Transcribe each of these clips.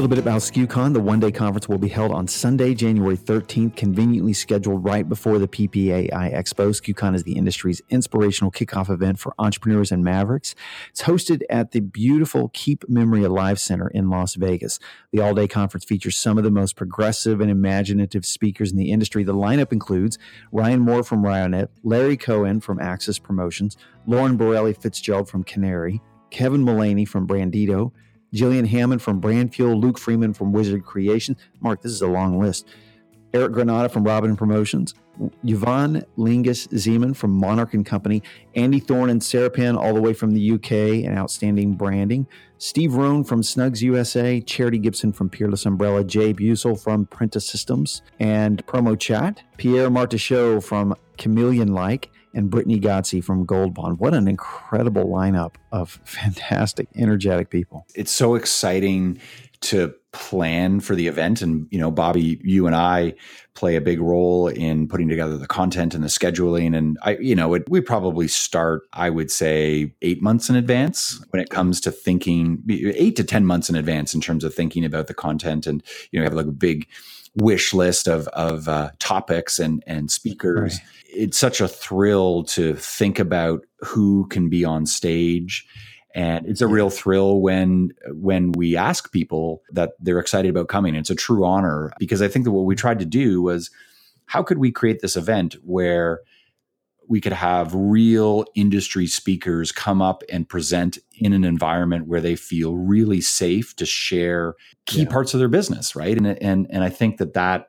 little bit about SKUCon. The one day conference will be held on Sunday, January 13th, conveniently scheduled right before the PPAI Expo. SKUCon is the industry's inspirational kickoff event for entrepreneurs and mavericks. It's hosted at the beautiful Keep Memory Alive Center in Las Vegas. The all day conference features some of the most progressive and imaginative speakers in the industry. The lineup includes Ryan Moore from Ryonet, Larry Cohen from Axis Promotions, Lauren Borelli Fitzgerald from Canary, Kevin Mullaney from Brandito, Jillian Hammond from Brand Fuel, Luke Freeman from Wizard Creation. Mark, this is a long list. Eric Granada from Robyn Promotions, Yvonne Lingus Zeman from Monarch and Company, Andy Thorne and Sarah Penn all the way from the UK and outstanding branding, Steve Roan from Snugz USA, Charity Gibson from Peerless Umbrella, Jay Busel from Prenta Systems. And Promo Chat, Pierre Martichot from Chameleon Like, and Brittany Godsey from Gold Bond. What an incredible lineup of fantastic, energetic people. It's so exciting to plan for the event and you know bobby you and i play a big role in putting together the content and the scheduling and i you know it, we probably start i would say eight months in advance when it comes to thinking eight to ten months in advance in terms of thinking about the content and you know have like a big wish list of of uh, topics and and speakers. Right. It's such a thrill to think about who can be on stage. And it's a real thrill when when we ask people that they're excited about coming. It's a true honor because I think that what we tried to do was how could we create this event where we could have real industry speakers come up and present in an environment where they feel really safe to share key yeah. parts of their business right and and and i think that that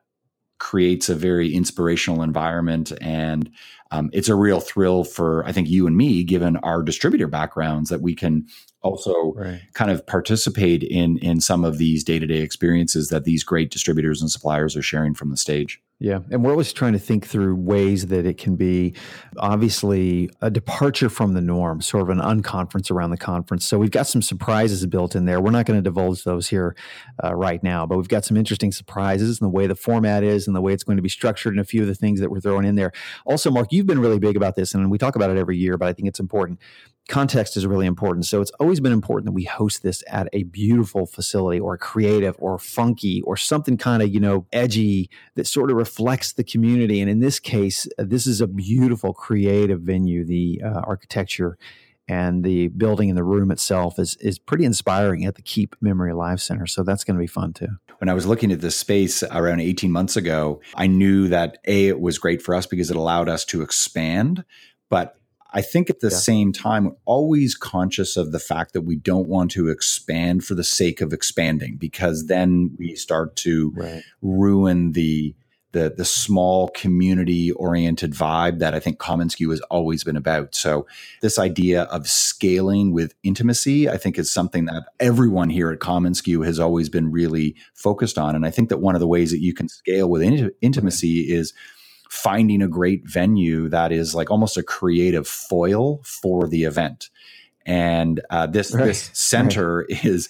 creates a very inspirational environment and um, it's a real thrill for i think you and me given our distributor backgrounds that we can also right. kind of participate in in some of these day-to-day experiences that these great distributors and suppliers are sharing from the stage yeah. And we're always trying to think through ways that it can be obviously a departure from the norm, sort of an unconference around the conference. So we've got some surprises built in there. We're not going to divulge those here uh, right now, but we've got some interesting surprises in the way the format is and the way it's going to be structured and a few of the things that we're throwing in there. Also, Mark, you've been really big about this, and we talk about it every year, but I think it's important context is really important. So it's always been important that we host this at a beautiful facility or creative or funky or something kind of, you know, edgy that sort of reflects the community. And in this case, this is a beautiful creative venue. The uh, architecture and the building and the room itself is is pretty inspiring at the Keep Memory Alive Center. So that's going to be fun too. When I was looking at this space around 18 months ago, I knew that A, it was great for us because it allowed us to expand, but I think at the yeah. same time, always conscious of the fact that we don't want to expand for the sake of expanding, because mm-hmm. then we start to right. ruin the the the small community oriented vibe that I think commonsku has always been about. So this idea of scaling with intimacy, I think is something that everyone here at commonsku has always been really focused on. And I think that one of the ways that you can scale with in- intimacy right. is finding a great venue that is like almost a creative foil for the event. And uh, this right. this center right. is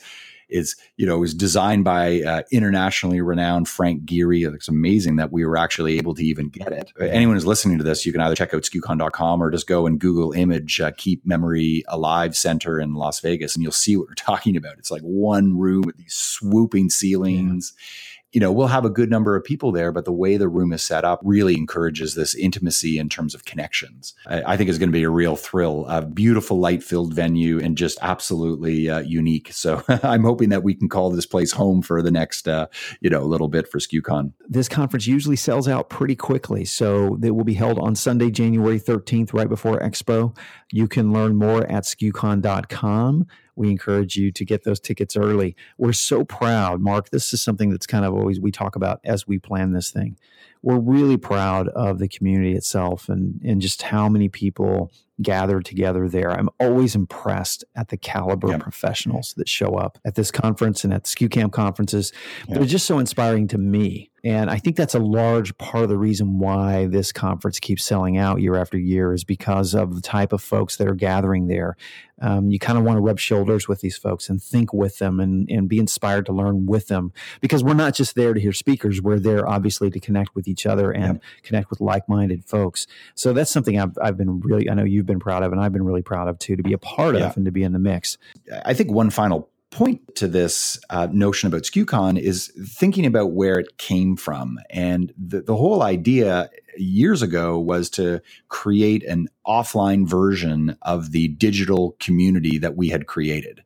is you know was designed by uh, internationally renowned Frank Gehry. It's amazing that we were actually able to even get it. Anyone who's listening to this, you can either check out skucon.com or just go and Google image uh, Keep Memory Alive Center in Las Vegas, and you'll see what we're talking about. It's like one room with these swooping ceilings. Yeah you know, we'll have a good number of people there, but the way the room is set up really encourages this intimacy in terms of connections. I, I think is going to be a real thrill, a beautiful light filled venue and just absolutely uh, unique. So I'm hoping that we can call this place home for the next, uh, you know, little bit for SKUCon. This conference usually sells out pretty quickly. So it will be held on Sunday, January 13th, right before Expo. You can learn more at skucon.com we encourage you to get those tickets early. We're so proud, Mark. This is something that's kind of always we talk about as we plan this thing. We're really proud of the community itself and, and just how many people gather together there. I'm always impressed at the caliber yep. of professionals that show up at this conference and at the SKU Camp conferences. Yep. They're just so inspiring to me. And I think that's a large part of the reason why this conference keeps selling out year after year is because of the type of folks that are gathering there. Um, you kind of want to rub shoulders with these folks and think with them and, and be inspired to learn with them because we're not just there to hear speakers. We're there obviously to connect with each other and yep. connect with like-minded folks. So that's something I've, I've been really, I know you've been proud of and I've been really proud of too, to be a part yeah. of and to be in the mix. I think one final point to this uh, notion about SKUCon is thinking about where it came from. And the, the whole idea years ago was to create an offline version of the digital community that we had created.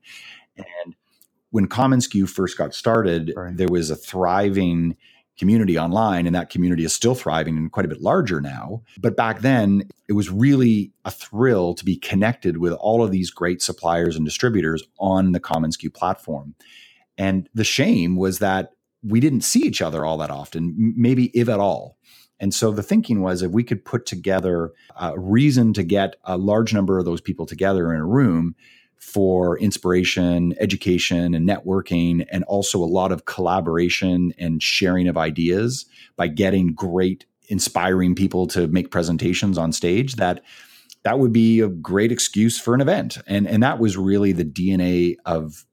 And when commonsku first got started, right. there was a thriving community online, and that community is still thriving and quite a bit larger now. But back then, it was really a thrill to be connected with all of these great suppliers and distributors on the commonsku platform. And the shame was that we didn't see each other all that often, maybe if at all. And so the thinking was if we could put together a reason to get a large number of those people together in a room, for inspiration, education, and networking, and also a lot of collaboration and sharing of ideas by getting great, inspiring people to make presentations on stage. That that would be a great excuse for an event, and and that was really the DNA of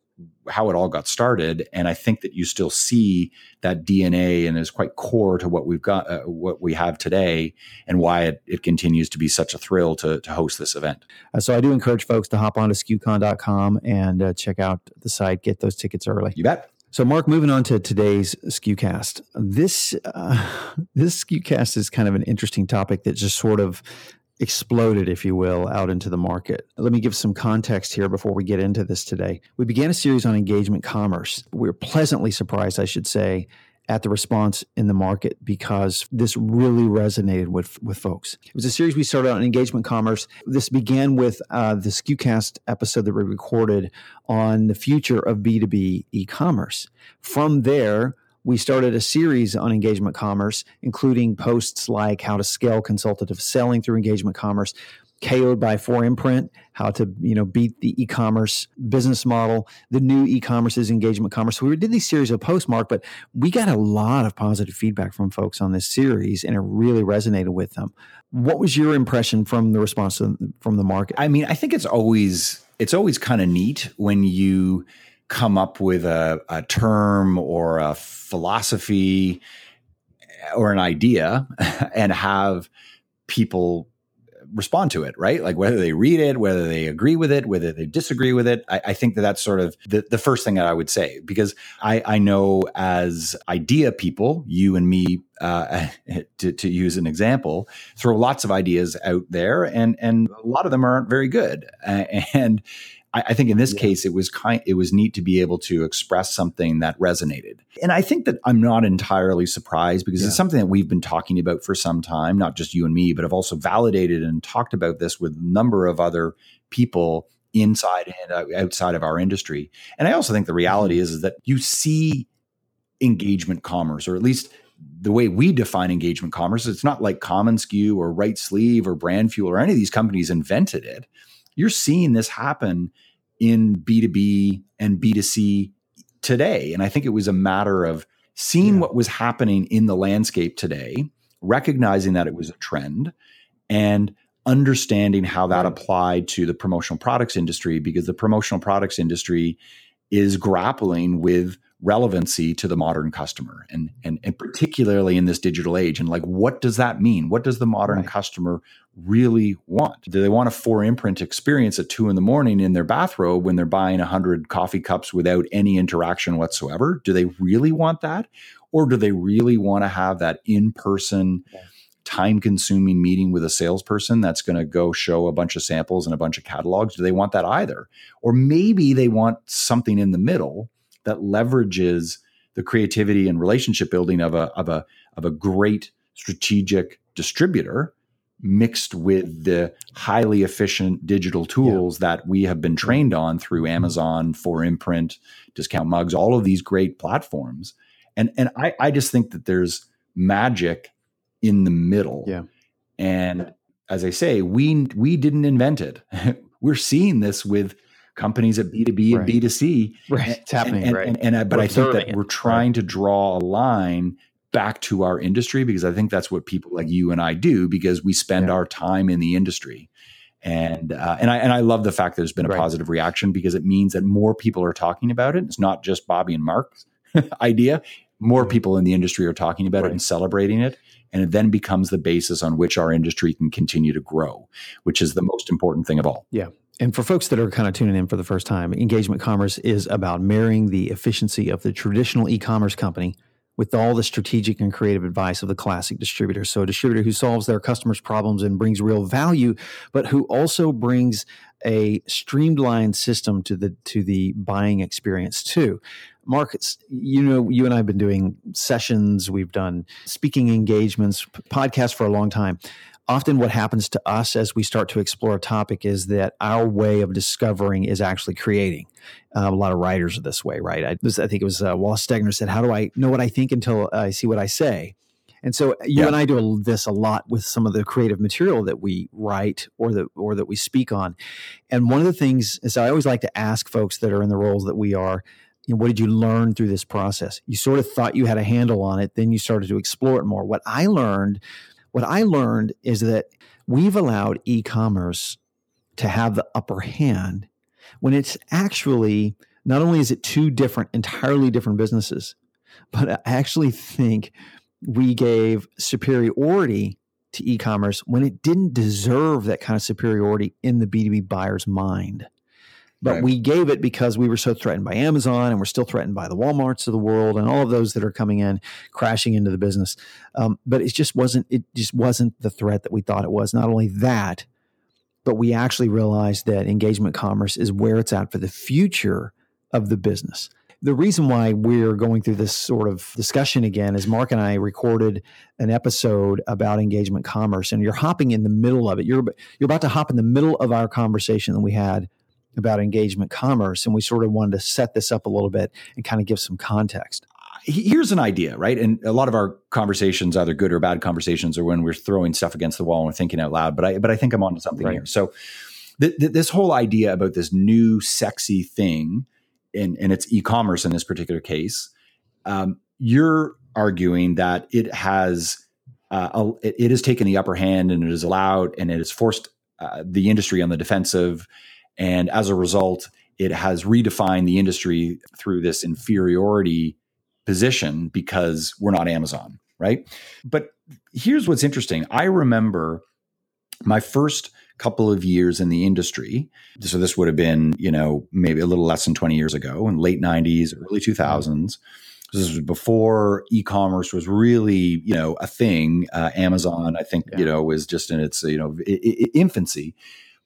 how it all got started. And I think that you still see that DNA and is quite core to what we've got, uh, what we have today, and why it, it continues to be such a thrill to, to host this event. Uh, so I do encourage folks to hop on to skucon.com and uh, check out the site, get those tickets early. You bet. So, Mark, moving on to today's SKUcast. This uh, this SKUcast is kind of an interesting topic that just sort of exploded, if you will, out into the market. Let me give some context here before we get into this today. We began a series on engagement commerce. We were pleasantly surprised, I should say, at the response in the market because this really resonated with with folks. It was a series we started on engagement commerce. This began with uh, the SKUcast episode that we recorded on the future of B2B e-commerce. From there, we started a series on engagement commerce, including posts like how to scale consultative selling through engagement commerce, KO'd by 4imprint, how to you know beat the e-commerce business model. The new e-commerce is engagement commerce. So we did these series of posts, Mark, but we got a lot of positive feedback from folks on this series, and it really resonated with them. What was your impression from the response from the market? I mean, I think it's always it's always kind of neat when you come up with a, a term or a philosophy or an idea and have people respond to it, right? Like whether they read it, whether they agree with it, whether they disagree with it. I, I think that that's sort of the, the first thing that I would say because I, I know as idea people, you and me, uh, to, to use an example, throw lots of ideas out there, and and a lot of them aren't very good, and I, I think in this yeah. case, it was kind, it was neat to be able to express something that resonated. And I think that I'm not entirely surprised because yeah. it's something that we've been talking about for some time, not just you and me, but I've also validated and talked about this with a number of other people inside and outside of our industry. And I also think the reality mm-hmm. is, is that you see engagement commerce, or at least the way we define engagement commerce, it's not like commonsku or Right Sleeve or Brandfuel or any of these companies invented it you're seeing this happen in B2B and B2C today. And I think it was a matter of seeing yeah. what was happening in the landscape today, recognizing that it was a trend, and understanding how that applied to the promotional products industry because the promotional products industry is grappling with relevancy to the modern customer and, and and particularly in this digital age. And like what does that mean? What does the modern right. customer really want? Do they want a 4imprint experience at two in the morning in their bathrobe when they're buying 100 coffee cups without any interaction whatsoever? Do they really want that? Or do they really want to have that in-person yeah. time consuming meeting with a salesperson that's going to go show a bunch of samples and a bunch of catalogs? Do they want that either? Or maybe they want something in the middle that leverages the creativity and relationship building of a of a of a great strategic distributor mixed with the highly efficient digital tools yeah. that we have been trained on through mm-hmm. Amazon, 4imprint, Discount Mugs, all of these great platforms. And and I, I just think that there's magic in the middle. Yeah. And as I say, we we didn't invent it. We're seeing this with companies at B2B Right. and B2C. Right. It's happening. And, right. and, and, I- but We're I think that it. we're trying to draw a line back to our industry because I think that's what people like you and I do because we spend Yeah. our time in the industry. And uh, and I and I love the fact that there's been a Right. positive reaction because it means that more people are talking about it. It's not just Bobby and Mark's idea. More people in the industry are talking about it and celebrating it. And it then becomes the basis on which our industry can continue to grow, which is the most important thing of all. Yeah. And for folks that are kind of tuning in for the first time, engagement commerce is about marrying the efficiency of the traditional e commerce company with all the strategic and creative advice of the classic distributor. So, a distributor who solves their customers' problems and brings real value, but who also brings a streamlined system to the to the buying experience too. Mark, you know, you and I have been doing sessions, we've done speaking engagements, podcasts for a long time often what happens to us as we start to explore a topic is that our way of discovering is actually creating. Um, a lot of writers are this way, right? I, this, I think it was uh, Wallace Stegner said, "How do I know what I think until I see what I say?" And so you Yeah. and I do a- this a lot with some of the creative material that we write or that or that we speak on. And one of the things is I always like to ask folks that are in the roles that we are, know, what did you learn through this process? You sort of thought you had a handle on it, then you started to explore it more. What I learned what I learned is that we've allowed e commerce to have the upper hand when it's actually not only is it two different, entirely different businesses, but I actually think we gave superiority to e commerce when it didn't deserve that kind of superiority in the B2B buyer's mind. But Right. we gave it because we were so threatened by Amazon and we're still threatened by the Walmarts of the world and all of those that are coming in, crashing into the business. Um, but it just wasn't it just wasn't the threat that we thought it was. Not only that, but we actually realized that engagement commerce is where it's at for the future of the business. The reason why we're going through this sort of discussion again is Mark and I recorded an episode about engagement commerce, and you're hopping in the middle of it. You're you're about to hop in the middle of our conversation that we had about engagement commerce, and we sort of wanted to set this up a little bit and kind of give some context. Here's an idea, right? And a lot of our conversations, either good or bad conversations, are when we're throwing stuff against the wall and we're thinking out loud. But I, but I think I'm onto something Right. here. So, th- th- this whole idea about this new sexy thing, and and it's e-commerce in this particular case, um, you're arguing that it has uh, a- it, it has taken the upper hand and it has allowed and it has forced uh, the industry on the defensive, and as a result, it has redefined the industry through this inferiority position because we're not Amazon, right? But here's what's interesting. I remember my first couple of years in the industry. So this would have been, you know, maybe a little less than 20 years ago in late 90s, early 2000s. This was before e-commerce was really, you know, a thing. Uh, Amazon, I think, Yeah. you know, was just in its, you know, I- I- infancy.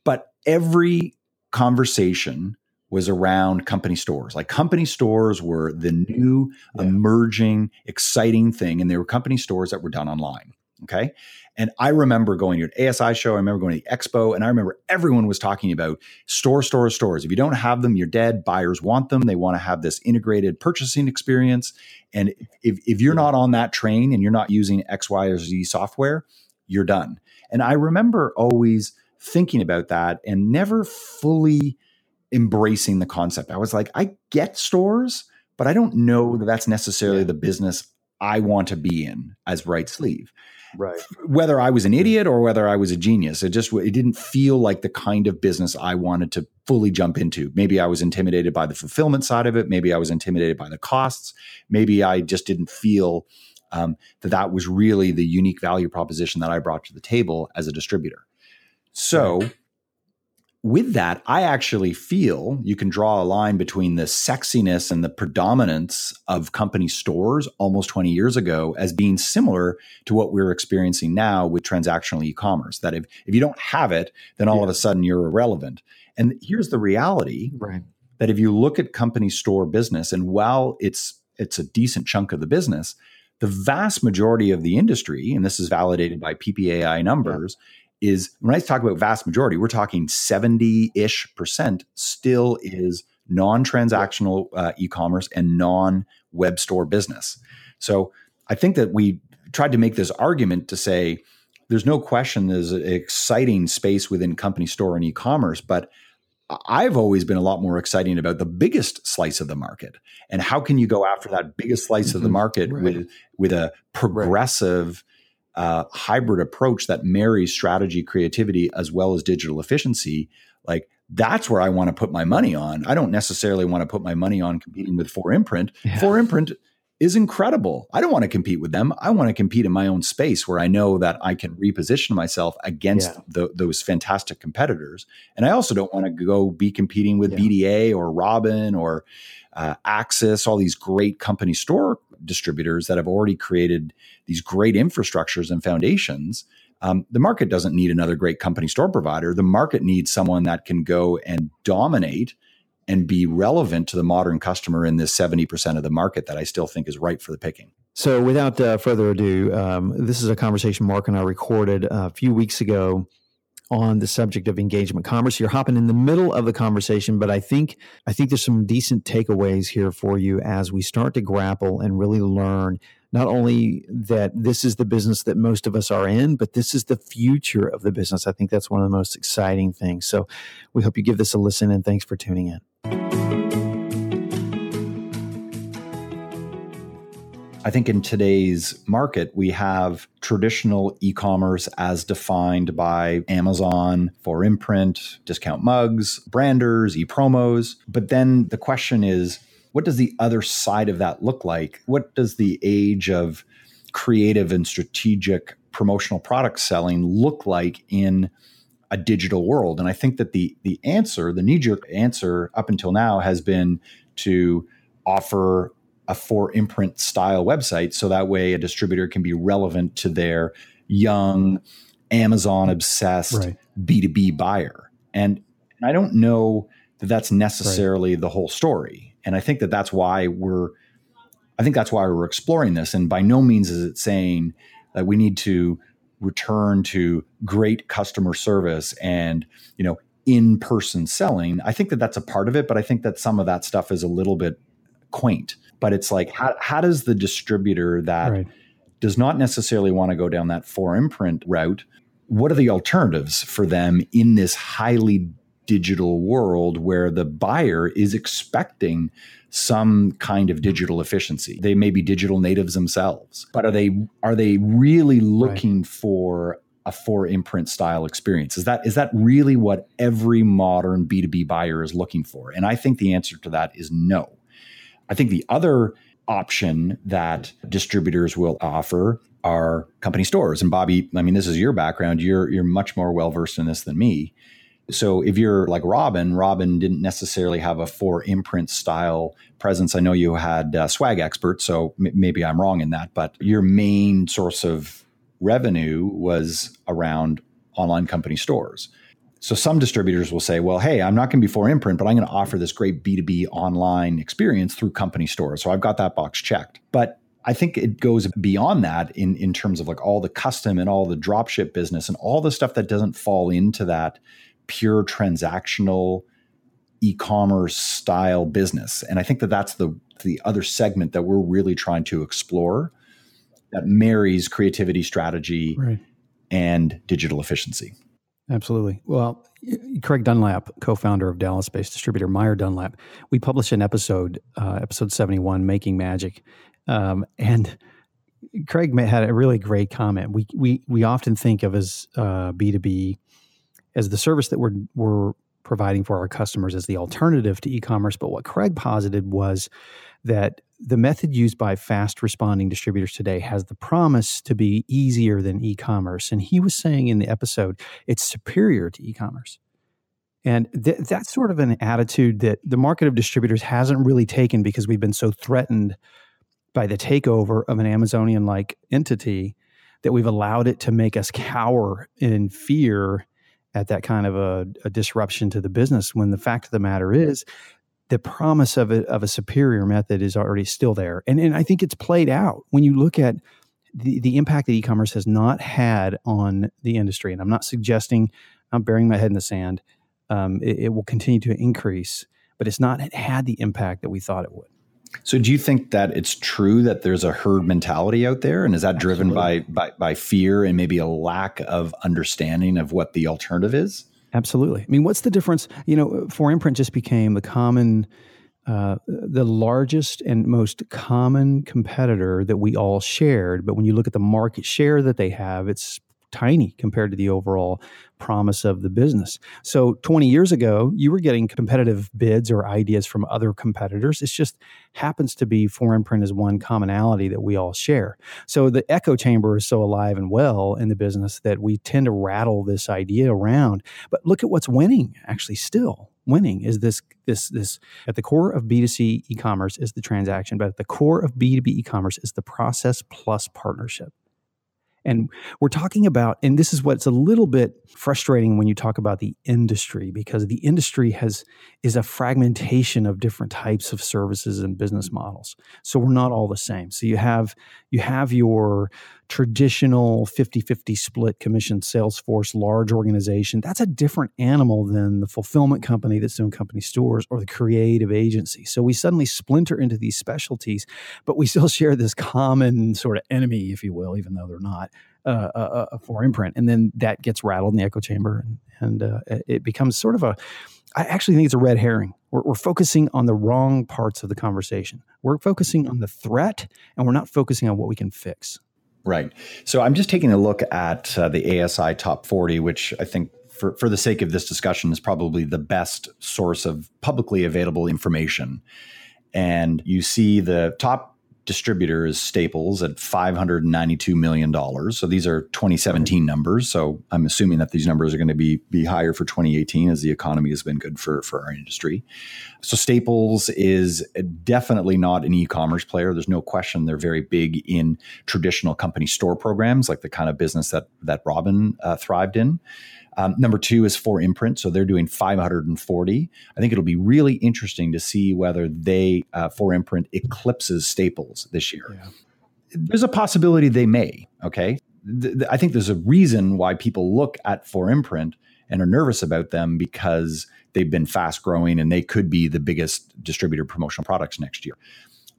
But every conversation was around company stores. Like company stores were the new Yeah. emerging exciting thing and they were company stores that were done online, okay? And I remember going to an ASI show, I remember going to the expo and I remember everyone was talking about store stores stores. If you don't have them, you're dead. Buyers want them. They want to have this integrated purchasing experience and if if you're not on that train and you're not using X Y or Z software, you're done. And I remember always thinking about that and never fully embracing the concept. I was like, I get stores, but I don't know that that's necessarily the business I want to be in as right sleeve. Right. Whether I was an idiot or whether I was a genius, it just it didn't feel like the kind of business I wanted to fully jump into. Maybe I was intimidated by the fulfillment side of it. Maybe I was intimidated by the costs. Maybe I just didn't feel um, that that was really the unique value proposition that I brought to the table as a distributor. So, with that, I actually feel you can draw a line between the sexiness and the predominance of company stores almost 20 years ago as being similar to what we're experiencing now with transactional e commerce. That if, if you don't have it, then all Yeah. of a sudden you're irrelevant. And here's the reality Right. that if you look at company store business, and while it's it's a decent chunk of the business, the vast majority of the industry, and this is validated by PPAI numbers, is when I talk about vast majority, we're talking 70-ish percent still is non-transactional uh, e-commerce and non-web store business. So I think that we tried to make this argument to say there's no question there's an exciting space within company store and e-commerce, but I've always been a lot more exciting about the biggest slice of the market. And how can you go after that biggest slice mm-hmm. of the mm-hmm. market right. with with a progressive right. Uh, hybrid approach that marries strategy, creativity, as well as digital efficiency? Like that's where I want to put my money on. I don't necessarily want to put my money on competing with 4imprint. Yeah. 4imprint is incredible. I don't want to compete with them. I want to compete in my own space where I know that I can reposition myself against yeah. the, those fantastic competitors. And I also don't want to go be competing with yeah. BDA or Robyn or uh, Axis, all these great company store distributors that have already created these great infrastructures and foundations. Um, the market doesn't need another great company store provider. The market needs someone that can go and dominate and be relevant to the modern customer in this 70% of the market that I still think is ripe for the picking. So, without uh, further ado, um, this is a conversation Mark and I recorded a few weeks ago on the subject of engagement commerce. You're hopping in the middle of the conversation, but I think I think there's some decent takeaways here for you as we start to grapple and really learn not only that this is the business that most of us are in, but this is the future of the business. I think that's one of the most exciting things. So we hope you give this a listen and thanks for tuning in. I think in today's market, we have traditional e commerce as defined by Amazon 4imprint, discount mugs, branders, e promos. But then the question is, what does the other side of that look like? What does the age of creative and strategic promotional product selling look like in a digital world? And I think that the the answer, the knee jerk answer up until now has been to offer a 4imprint style website so that way a distributor can be relevant to their young Amazon obsessed right. B2B buyer. And, and I don't know that that's necessarily right. the whole story. And I think that that's why we're, I think that's why we're exploring this. And by no means is it saying that we need to return to great customer service and, you know, in-person selling. I think that that's a part of it, but I think that some of that stuff is a little bit quaint. But it's like, how, how does the distributor that right. does not necessarily want to go down that 4imprint route, what are the alternatives for them in this highly digital world where the buyer is expecting some kind of digital efficiency. They may be digital natives themselves, but are they are they really looking right. for a 4imprint style experience? Is that is that really what every modern B2B buyer is looking for? And I think the answer to that is no. I think the other option that distributors will offer are company stores. And Bobby, I mean, this is your background. You're you're much more well versed in this than me. So if you're like Robyn, Robyn didn't necessarily have a 4imprint style presence. I know you had uh, swag expert, so m- maybe I'm wrong in that, but your main source of revenue was around online company stores. So some distributors will say, well, hey, I'm not going to be 4imprint, but I'm going to offer this great B2B online experience through company stores. So I've got that box checked. But I think it goes beyond that in, in terms of like all the custom and all the dropship business and all the stuff that doesn't fall into that pure transactional e-commerce style business. And I think that that's the the other segment that we're really trying to explore that marries creativity strategy right. and digital efficiency. Absolutely. Well, Craig Dunlap, co-founder of Dallas-based distributor Meyer Dunlap, we published an episode, uh, episode seventy-one, "Making Magic," um, and Craig had a really great comment. We we we often think of as B two B as the service that we're we're providing for our customers as the alternative to e-commerce. But what Craig posited was that the method used by fast responding distributors today has the promise to be easier than e-commerce. And he was saying in the episode, it's superior to e-commerce. And th- that's sort of an attitude that the market of distributors hasn't really taken because we've been so threatened by the takeover of an Amazonian like entity that we've allowed it to make us cower in fear at that kind of a, a, disruption to the business when the fact of the matter is the promise of a, of a superior method is already still there. And, and i think it's played out. When you look at the, the impact that e-commerce has not had on the industry and i'm not suggesting i'm burying my head in the sand um, it, it will continue to increase but it's not had the impact that we thought it would. So, do you think that it's true that there's a herd mentality out there, and is that driven by, by by fear and maybe a lack of understanding of what the alternative is? Absolutely. I mean, what's the difference? You know, 4imprint just became the common, uh, the largest and most common competitor that we all shared. But when you look at the market share that they have, it's tiny compared to the overall promise of the business. So 20 years ago, you were getting competitive bids or ideas from other competitors. It just happens to be 4imprint is one commonality that we all share. So the echo chamber is so alive and well in the business that we tend to rattle this idea around. But look at what's winning actually still winning is this this this at the core of b2c e-commerce is the transaction but at the core of b2b e-commerce is the process plus partnership and we're talking about, and this is what's a little bit frustrating when you talk about the industry, because the industry has is a fragmentation of different types of services and business models. So we're not all the same. So you have you have your traditional 50-50 split commission sales force large organization that's a different animal than the fulfillment company that's doing company stores or the creative agency so we suddenly splinter into these specialties but we still share this common sort of enemy if you will even though they're not uh, uh, uh, uh 4imprint and then that gets rattled in the echo chamber and, and uh, it becomes sort of a I actually think it's a red herring. We're, we're, focusing on the wrong parts of the conversation. We're focusing on the threat and we're not focusing on what we can fix. Right. So I'm just taking a look at uh, the ASI Top 40, which I think, for, for the sake of this discussion, is probably the best source of publicly available information. And you see the top distributor is Staples at $592 million. So these are 2017 numbers. So I'm assuming that these numbers are going to be, be higher for 2018 as the economy has been good for, for our industry. So Staples is definitely not an e-commerce player. There's no question they're very big in traditional company store programs, like the kind of business that, that Robyn uh, thrived in. Um, number two is 4imprint, so they're doing 540. I think it'll be really interesting to see whether they uh, 4imprint eclipses Staples this year. Yeah. There's a possibility they may. Okay, th- th- I think there's a reason why people look at 4imprint and are nervous about them because they've been fast growing and they could be the biggest distributor promotional products next year.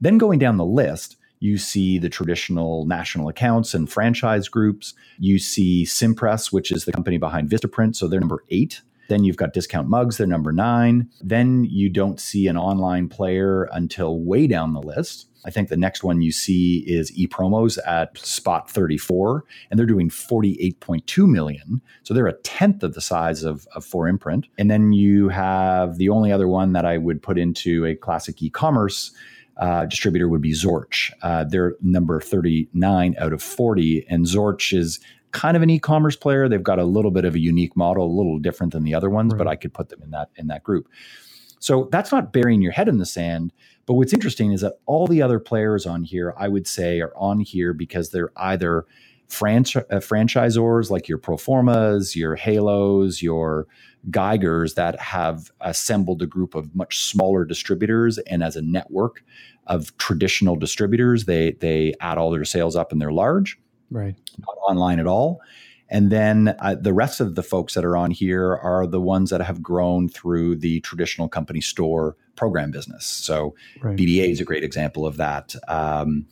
Then going down the list, you see the traditional national accounts and franchise groups. You see Cimpress, which is the company behind Vistaprint. So they're number eight. Then you've got Discount Mugs, they're number nine. Then you don't see an online player until way down the list. I think the next one you see is ePromos at spot 34, and they're doing 48.2 million. So they're a tenth of the size of, of 4imprint. And then you have the only other one that I would put into a classic e commerce uh, distributor would be Zorch. Uh, they're number 39 out of 40. And Zorch is kind of an e-commerce player. They've got a little bit of a unique model, a little different than the other ones, right. but I could put them in that in that group. So that's not burying your head in the sand. But what's interesting is that all the other players on here, I would say, are on here because they're either franchi- uh, franchisors like your Proformas, your Halos, your Geigers that have assembled a group of much smaller distributors, and as a network of traditional distributors, they they add all their sales up and they're large, right? Not online at all. And then uh, the rest of the folks that are on here are the ones that have grown through the traditional company store program business. So right. BDA is a great example of that. Um,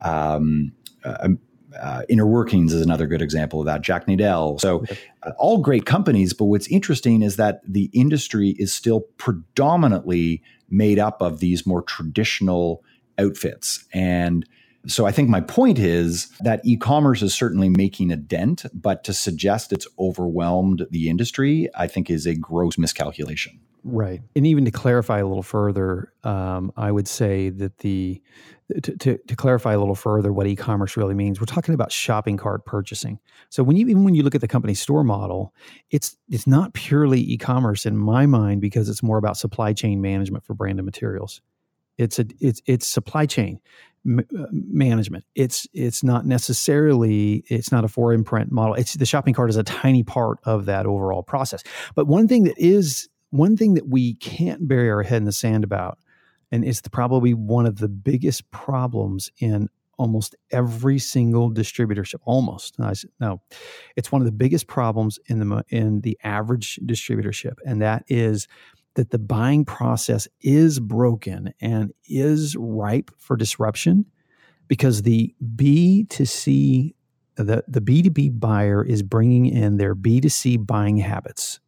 um, uh, uh, Inner Workings is another good example of that. Jack Nadel. So, uh, all great companies. But what's interesting is that the industry is still predominantly made up of these more traditional outfits. And so, I think my point is that e commerce is certainly making a dent, but to suggest it's overwhelmed the industry, I think is a gross miscalculation. Right. And even to clarify a little further, um, I would say that the to, to, to, clarify a little further what e-commerce really means, we're talking about shopping cart purchasing. So when you even when you look at the company store model, it's it's not purely e-commerce in my mind because it's more about supply chain management for branded materials. It's a it's it's supply chain uh, management. It's it's not necessarily it's not a 4imprint model. It's the shopping cart is a tiny part of that overall process. But one thing that is one thing that we can't bury our head in the sand about and it's the, probably one of the biggest problems in almost every single distributorship almost no it's one of the biggest problems in the in the average distributorship and that is that the buying process is broken and is ripe for disruption because the B to C, the, the B2B buyer is bringing in their B2C buying habits.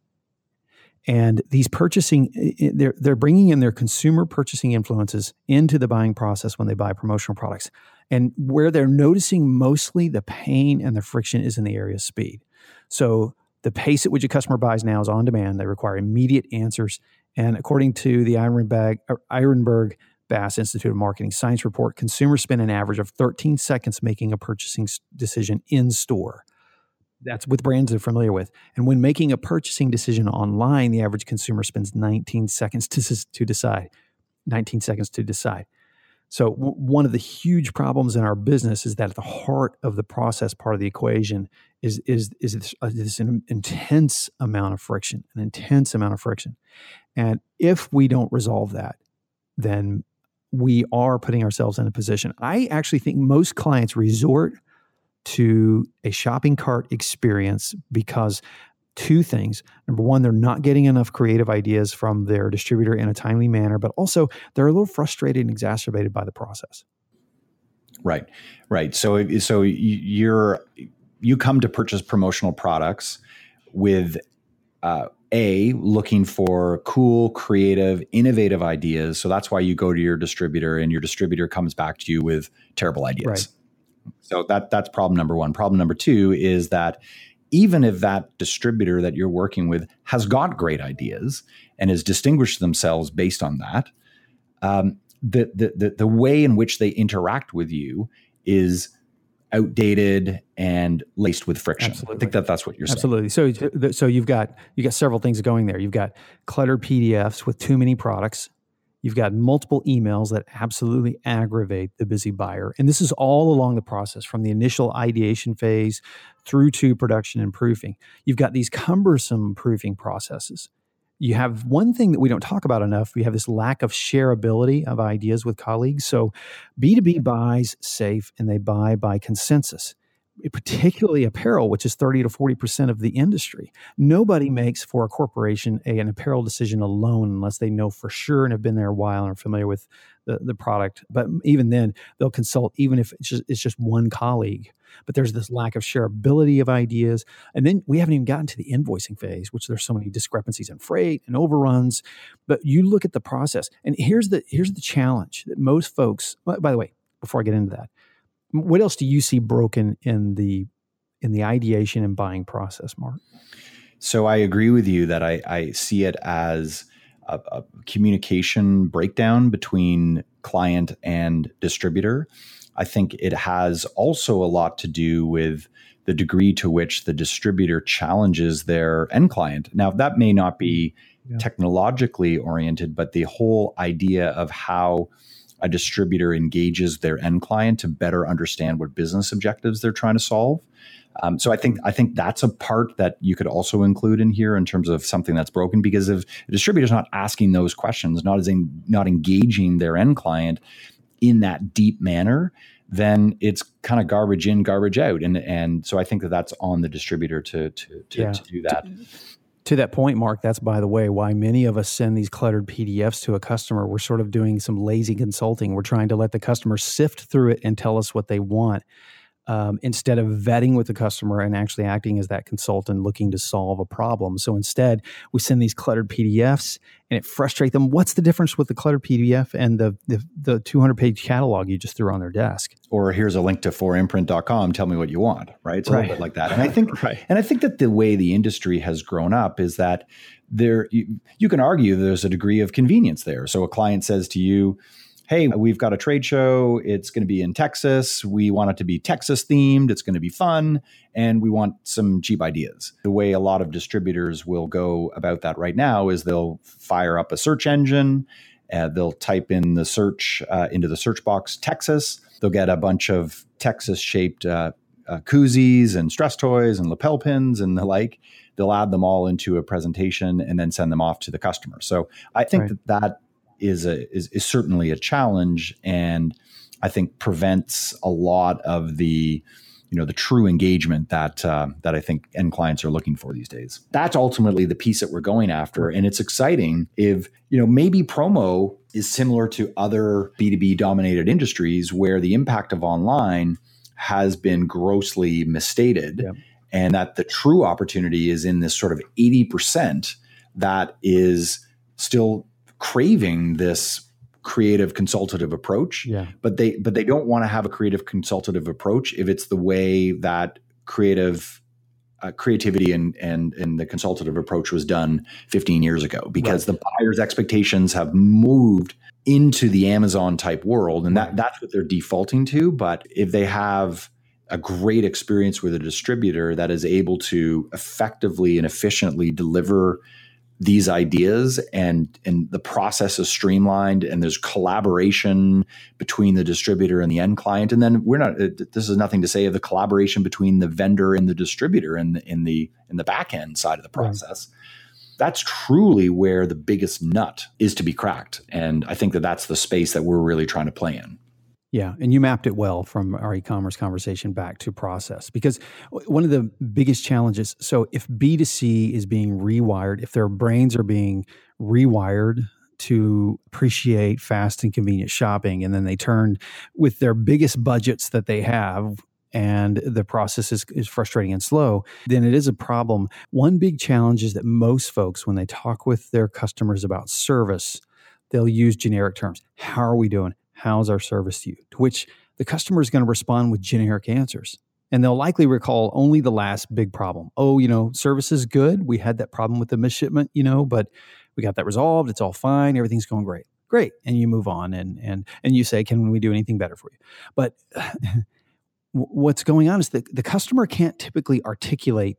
And these purchasing, they're, they're bringing in their consumer purchasing influences into the buying process when they buy promotional products. And where they're noticing mostly the pain and the friction is in the area of speed. So the pace at which a customer buys now is on demand. They require immediate answers. And according to the Ehrenberg, uh, Ironberg Bass Institute of Marketing Science Report, consumers spend an average of 13 seconds making a purchasing decision in store. That's with brands they're familiar with. And when making a purchasing decision online, the average consumer spends 19 seconds to, to decide. 19 seconds to decide. So, w- one of the huge problems in our business is that at the heart of the process part of the equation is is is this, uh, this an intense amount of friction, an intense amount of friction, and if we don't resolve that, then we are putting ourselves in a position. I actually think most clients resort to a shopping cart experience because two things. Number one, they're not getting enough creative ideas from their distributor in a timely manner, but also they're a little frustrated and exacerbated by the process. Right, right. So, so you're you come to purchase promotional products with uh, a looking for cool, creative, innovative ideas. So that's why you go to your distributor, and your distributor comes back to you with terrible ideas. Right. So that that's problem number one. Problem number two is that even if that distributor that you're working with has got great ideas and has distinguished themselves based on that, um, the, the, the the way in which they interact with you is outdated and laced with friction. Absolutely. I think that that's what you're Absolutely. saying. Absolutely. So, so you've got you got several things going there. You've got cluttered PDFs with too many products. You've got multiple emails that absolutely aggravate the busy buyer. And this is all along the process from the initial ideation phase through to production and proofing. You've got these cumbersome proofing processes. You have one thing that we don't talk about enough. We have this lack of shareability of ideas with colleagues. So B2B buys safe and they buy by consensus particularly apparel, which is 30 to 40% of the industry. Nobody mm-hmm. makes for a corporation a, an apparel decision alone unless they know for sure and have been there a while and are familiar with the, the product. But even then, they'll consult, even if it's just, it's just one colleague. But there's this lack of shareability of ideas. And then we haven't even gotten to the invoicing phase, which there's so many discrepancies in freight and overruns. But you look at the process, and here's the here's the challenge that most folks, by the way, before I get into that, what else do you see broken in the in the ideation and buying process, Mark? So I agree with you that I, I see it as a, a communication breakdown between client and distributor. I think it has also a lot to do with the degree to which the distributor challenges their end client. Now, that may not be yeah. technologically oriented, but the whole idea of how a distributor engages their end client to better understand what business objectives they're trying to solve. Um, so I think I think that's a part that you could also include in here in terms of something that's broken because if a distributor's not asking those questions, not as in, not engaging their end client in that deep manner, then it's kind of garbage in, garbage out, and and so I think that that's on the distributor to to to, yeah. to do that to that point, Mark, that's by the way why many of us send these cluttered PDFs to a customer. We're sort of doing some lazy consulting. We're trying to let the customer sift through it and tell us what they want um, instead of vetting with the customer and actually acting as that consultant looking to solve a problem. So instead, we send these cluttered PDFs and it frustrates them. What's the difference with the cluttered PDF and the, the, the 200 page catalog you just threw on their desk? Or here's a link to 4imprint.com. Tell me what you want, right? It's a right. little bit like that. And I think, right. and I think that the way the industry has grown up is that there, you, you can argue there's a degree of convenience there. So a client says to you, hey, we've got a trade show. It's going to be in Texas. We want it to be Texas themed. It's going to be fun. And we want some cheap ideas. The way a lot of distributors will go about that right now is they'll fire up a search engine. Uh, they'll type in the search uh, into the search box Texas. They'll get a bunch of Texas shaped uh, uh, koozies and stress toys and lapel pins and the like. They'll add them all into a presentation and then send them off to the customer. So I think right. that that is a is, is certainly a challenge and I think prevents a lot of the you know the true engagement that uh, that I think end clients are looking for these days. That's ultimately the piece that we're going after, and it's exciting. If you know maybe promo is similar to other B two B dominated industries where the impact of online has been grossly misstated, yeah. and that the true opportunity is in this sort of eighty percent that is still craving this creative consultative approach yeah. but they but they don't want to have a creative consultative approach if it's the way that creative uh, creativity and and and the consultative approach was done 15 years ago because right. the buyer's expectations have moved into the Amazon type world and that that's what they're defaulting to but if they have a great experience with a distributor that is able to effectively and efficiently deliver these ideas and and the process is streamlined and there's collaboration between the distributor and the end client. And then we're not this is nothing to say of the collaboration between the vendor and the distributor in the in the in the back end side of the process. Right. that's truly where the biggest nut is to be cracked. And i think that that's the space that we're really trying to play in yeah, and you mapped it well from our e-commerce conversation back to process because one of the biggest challenges. So if B2C is being rewired, if their brains are being rewired to appreciate fast and convenient shopping, and then they turn with their biggest budgets that they have and the process is, is frustrating and slow, then it is a problem. One big challenge is that most folks, when they talk with their customers about service, they'll use generic terms. How are we doing? How's our service to you? To which the customer is going to respond with generic answers. And they'll likely recall only the last big problem. Oh, you know, service is good. We had that problem with the misshipment, you know, but we got that resolved. It's all fine. Everything's going great. Great. And you move on and and and you say, can we do anything better for you? But what's going on is that the customer can't typically articulate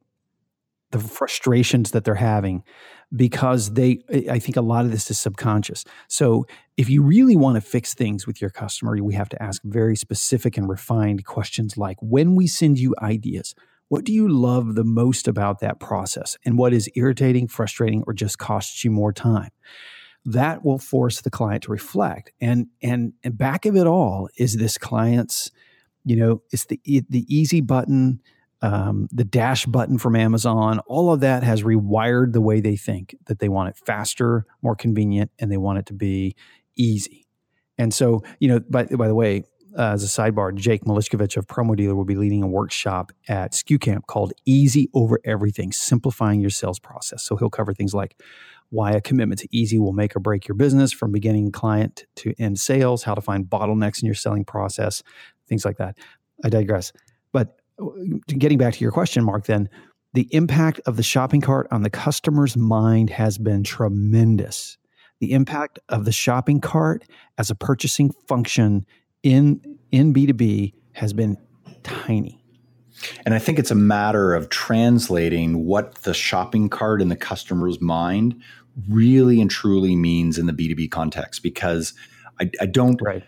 the frustrations that they're having because they i think a lot of this is subconscious. So if you really want to fix things with your customer we have to ask very specific and refined questions like when we send you ideas what do you love the most about that process? And what is irritating frustrating or just costs you more time? That will force the client to reflect. And and and back of it all is this client's you know it's the the easy button um, the dash button from Amazon, all of that has rewired the way they think that they want it faster, more convenient, and they want it to be easy. And so, you know, by, by the way, uh, as a sidebar, Jake Malishkovich of Promo Dealer will be leading a workshop at SKU Camp called Easy Over Everything, Simplifying Your Sales Process. So he'll cover things like why a commitment to easy will make or break your business from beginning client to end sales, how to find bottlenecks in your selling process, things like that. I digress. But getting back to your question, Mark, then the impact of the shopping cart on the customer's mind has been tremendous. The impact of the shopping cart as a purchasing function in in B2B has been tiny. And I think it's a matter of translating what the shopping cart in the customer's mind really and truly means in the B2B context because I, I don't right.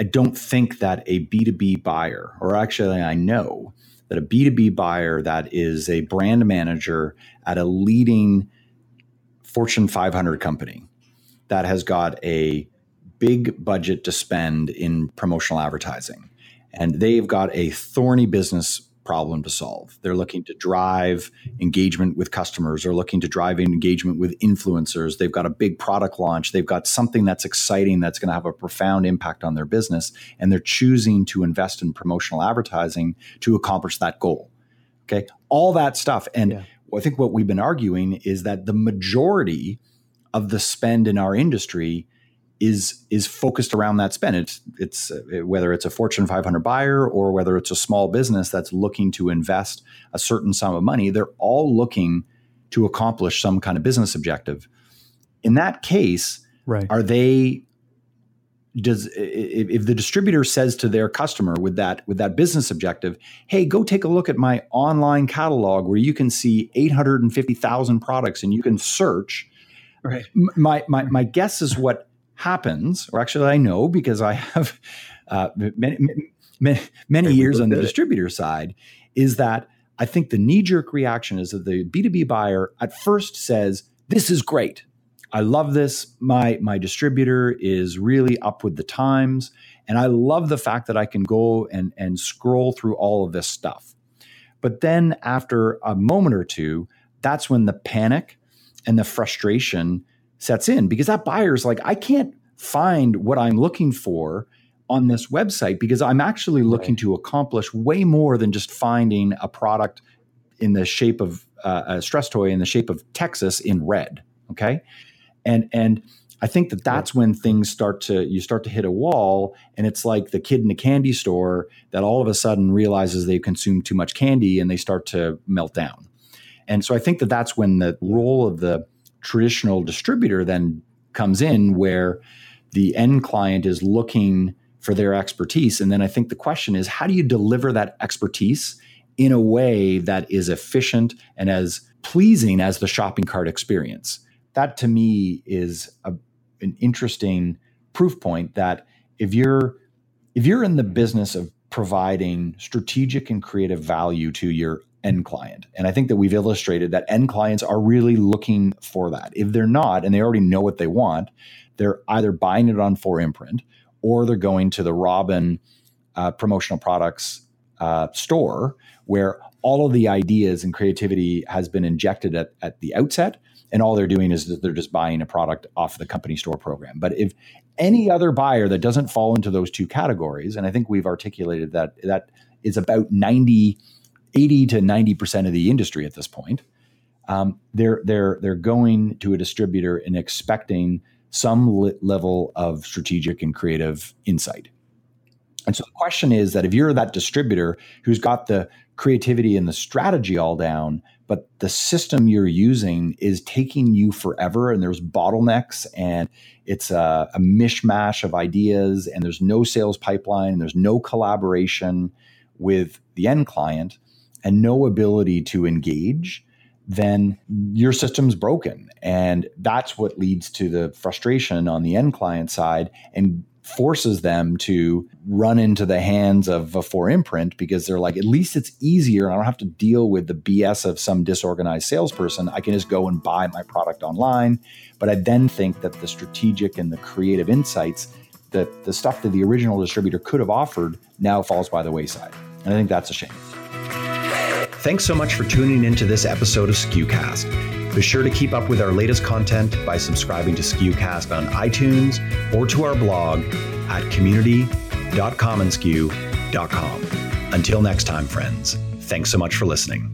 I don't think that a B2B buyer, or actually, I know that a B2B buyer that is a brand manager at a leading Fortune 500 company that has got a big budget to spend in promotional advertising. And they've got a thorny business problem to solve. They're looking to drive engagement with customers, they're looking to drive engagement with influencers. They've got a big product launch, they've got something that's exciting that's going to have a profound impact on their business, and they're choosing to invest in promotional advertising to accomplish that goal. Okay, all that stuff. And yeah. I think what we've been arguing is that the majority of the spend in our industry is is focused around that spend. It's it's uh, whether it's a Fortune 500 buyer or whether it's a small business that's looking to invest a certain sum of money. They're all looking to accomplish some kind of business objective. In that case, right. are they does if, if, the distributor says to their customer with that with that business objective hey go take a look at my online catalog where you can see 850000 products and you can search right my, my my guess is what happens, or actually, I know because I have uh, many, many, many years on the distributor side, is that I think the knee jerk reaction is that the B2B buyer at first says, This is great. I love this. My, my distributor is really up with the times And I love the fact that I can go and, and scroll through all of this stuff. But then after a moment or two, that's when the panic and the frustration sets in because that buyer's like, I can't find what I'm looking for on this website because I'm actually looking right. to accomplish way more than just finding a product in the shape of uh, a stress toy in the shape of Texas in red. Okay, and and I think that that's when things start to you start to hit a wall, and it's like the kid in the candy store that all of a sudden realizes they consume too much candy and they start to melt down. And so I think that that's when the role of the traditional distributor then comes in, where the end client is looking for their expertise. And then I think the question is, how do you deliver that expertise in a way that is efficient and as pleasing as the shopping cart experience? That to me is a, an interesting proof point that if you're if you're in the business of providing strategic and creative value to your end client. And I think that we've illustrated that end clients are really looking for that. If they're not, and they already know what they want, they're either buying it on 4imprint or they're going to the Robyn uh, promotional products uh, store where all of the ideas and creativity has been injected at, at the outset and all they're doing is that they're just buying a product off the company store program but if any other buyer that doesn't fall into those two categories and i think we've articulated that that is about 90 80 to 90% of the industry at this point um, they're they're they're going to a distributor and expecting some level of strategic and creative insight. And so the question is that if you're that distributor who's got the creativity and the strategy all down, but the system you're using is taking you forever and there's bottlenecks and it's a, a mishmash of ideas and there's no sales pipeline, and there's no collaboration with the end client and no ability to engage, then your system's broken. And that's what leads to the frustration on the end client side and forces them to run into the hands of a 4imprint because they're like, at least it's easier. I don't have to deal with the BS of some disorganized salesperson. I can just go and buy my product online. But I then think that the strategic and the creative insights that the stuff that the original distributor could have offered now falls by the wayside. And I think that's a shame. Thanks so much for tuning into this episode of SKUcast. Be sure to keep up with our latest content by subscribing to SKUcast on iTunes or to our blog at community.commonsku.com. Until next time, friends, thanks so much for listening.